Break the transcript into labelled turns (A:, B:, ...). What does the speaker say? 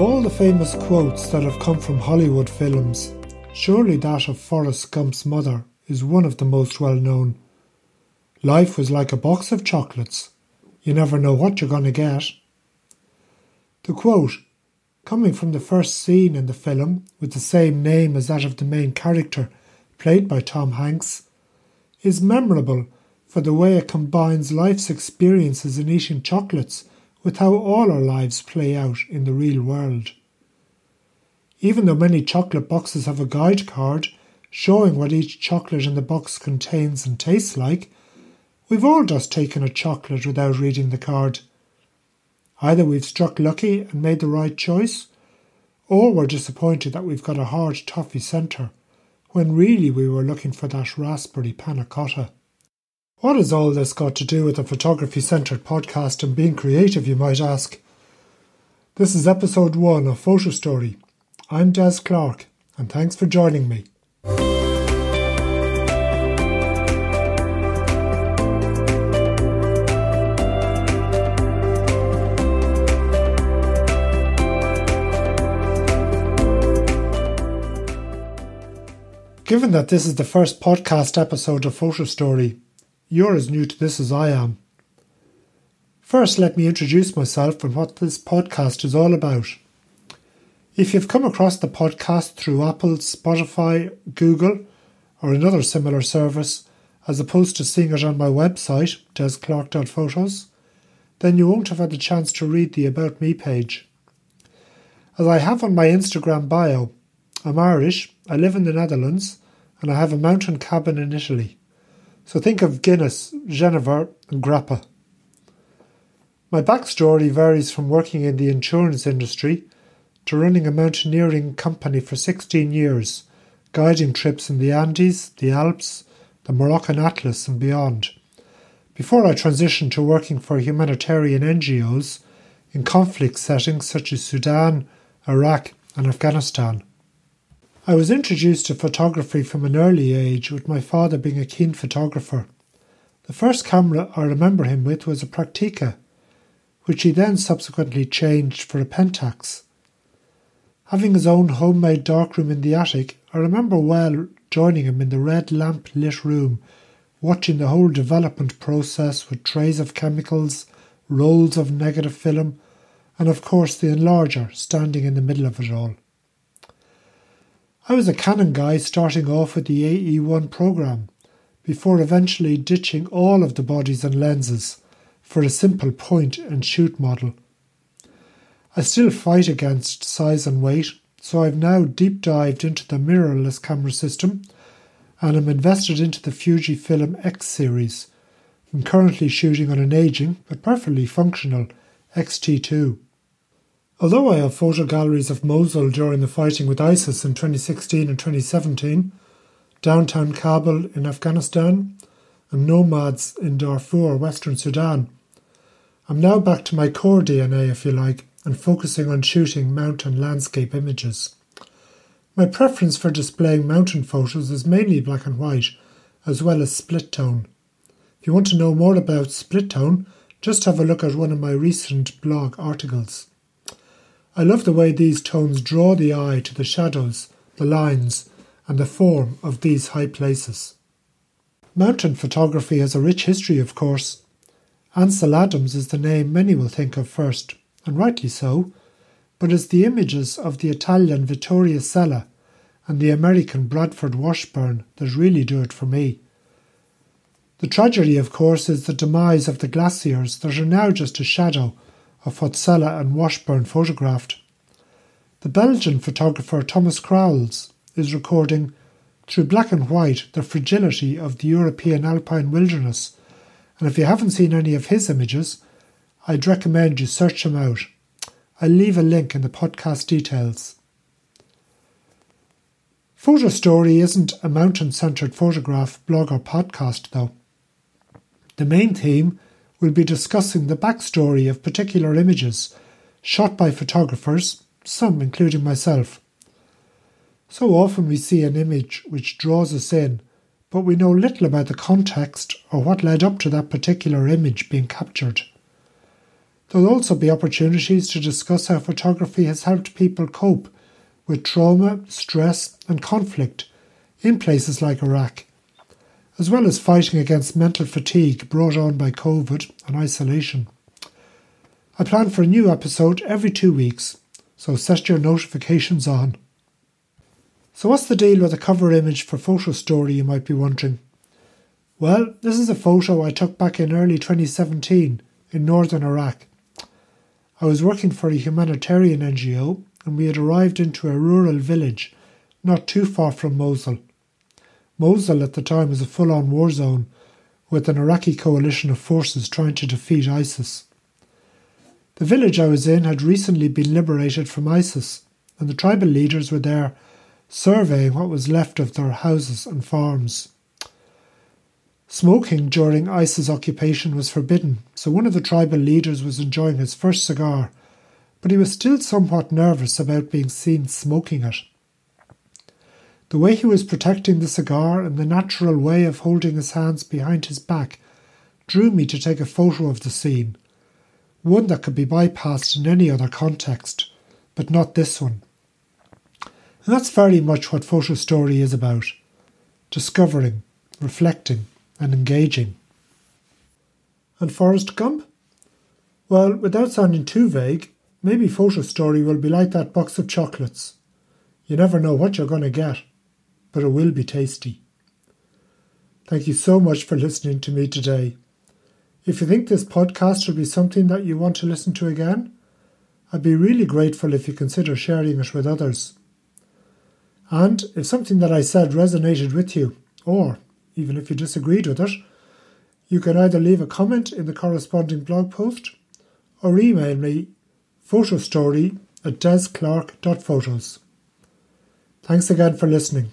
A: Of all the famous quotes that have come from Hollywood films, surely that of Forrest Gump's mother is one of the most well known. Life was like a box of chocolates. You never know what you're going to get. The quote, coming from the first scene in the film with the same name as that of the main character, played by Tom Hanks, is memorable for the way it combines life's experiences in eating chocolates with how all our lives play out in the real world. Even though many chocolate boxes have a guide card showing what each chocolate in the box contains and tastes like, we've all just taken a chocolate without reading the card. Either we've struck lucky and made the right choice, or we're disappointed that we've got a hard toffee centre, when really we were looking for that raspberry panna cotta. What has all this got to do with a photography centred podcast and being creative, you might ask? This is episode one of Photo Story. I'm Des Clark, and thanks for joining me. Given that this is the first podcast episode of Photo Story, you're as new to this as I am. First, let me introduce myself and what this podcast is all about. If you've come across the podcast through Apple, Spotify, Google, or another similar service, as opposed to seeing it on my website, desclark.photos, then you won't have had the chance to read the About Me page. As I have on my Instagram bio, I'm Irish, I live in the Netherlands, and I have a mountain cabin in Italy. So think of Guinness, Genever, and Grappa. My backstory varies from working in the insurance industry to running a mountaineering company for 16 years, guiding trips in the Andes, the Alps, the Moroccan Atlas, and beyond. Before I transitioned to working for humanitarian NGOs in conflict settings such as Sudan, Iraq, and Afghanistan. I was introduced to photography from an early age, with my father being a keen photographer. The first camera I remember him with was a Praktica, which he then subsequently changed for a Pentax. Having his own homemade darkroom in the attic, I remember well joining him in the red lamp lit room, watching the whole development process with trays of chemicals, rolls of negative film, and of course the enlarger standing in the middle of it all. I was a Canon guy starting off with the AE1 program, before eventually ditching all of the bodies and lenses for a simple point and shoot model. I still fight against size and weight, so I've now deep dived into the mirrorless camera system and am invested into the Fujifilm X series. I'm currently shooting on an aging but perfectly functional X-T2. Although I have photo galleries of Mosul during the fighting with ISIS in 2016 and 2017, downtown Kabul in Afghanistan, and nomads in Darfur, Western Sudan, I'm now back to my core DNA, if you like, and focusing on shooting mountain landscape images. My preference for displaying mountain photos is mainly black and white, as well as split tone. If you want to know more about split tone, just have a look at one of my recent blog articles. I love the way these tones draw the eye to the shadows, the lines, and the form of these high places. Mountain photography has a rich history, of course. Ansel Adams is the name many will think of first, and rightly so, but it's the images of the Italian Vittorio Sella and the American Bradford Washburn that really do it for me. The tragedy, of course, is the demise of the glaciers that are now just a shadow of what Sella and Washburn photographed. The Belgian photographer Thomas Crauwels is recording through black and white the fragility of the European alpine wilderness, and if you haven't seen any of his images, I'd recommend you search him out. I'll leave a link in the podcast details. Photo Story isn't a mountain centered photograph, blog, or podcast, though. The main theme we'll be discussing the backstory of particular images shot by photographers, some including myself. So often we see an image which draws us in, but we know little about the context or what led up to that particular image being captured. There'll also be opportunities to discuss how photography has helped people cope with trauma, stress, and conflict in places like Iraq, as well as fighting against mental fatigue brought on by COVID and isolation. I plan for a new episode every two weeks, so set your notifications on. So, what's the deal with the cover image for Photo Story, you might be wondering? Well, this is a photo I took back in early 2017 in northern Iraq. I was working for a humanitarian NGO and we had arrived into a rural village not too far from Mosul. Mosul at the time was a full on war zone with an Iraqi coalition of forces trying to defeat ISIS. The village I was in had recently been liberated from ISIS, and the tribal leaders were there surveying what was left of their houses and farms. Smoking during ISIS occupation was forbidden, so one of the tribal leaders was enjoying his first cigar, but he was still somewhat nervous about being seen smoking it. The way he was protecting the cigar and the natural way of holding his hands behind his back drew me to take a photo of the scene, one that could be bypassed in any other context, but not this one. And that's very much what Photo Story is about discovering, reflecting, and engaging. And Forrest Gump? Well, without sounding too vague, maybe Photo Story will be like that box of chocolates. You never know what you're going to get, but it will be tasty. Thank you so much for listening to me today. If you think this podcast will be something that you want to listen to again, I'd be really grateful if you consider sharing it with others. And if something that I said resonated with you, or even if you disagreed with it, you can either leave a comment in the corresponding blog post or email me photostory at desclark.photos. Thanks again for listening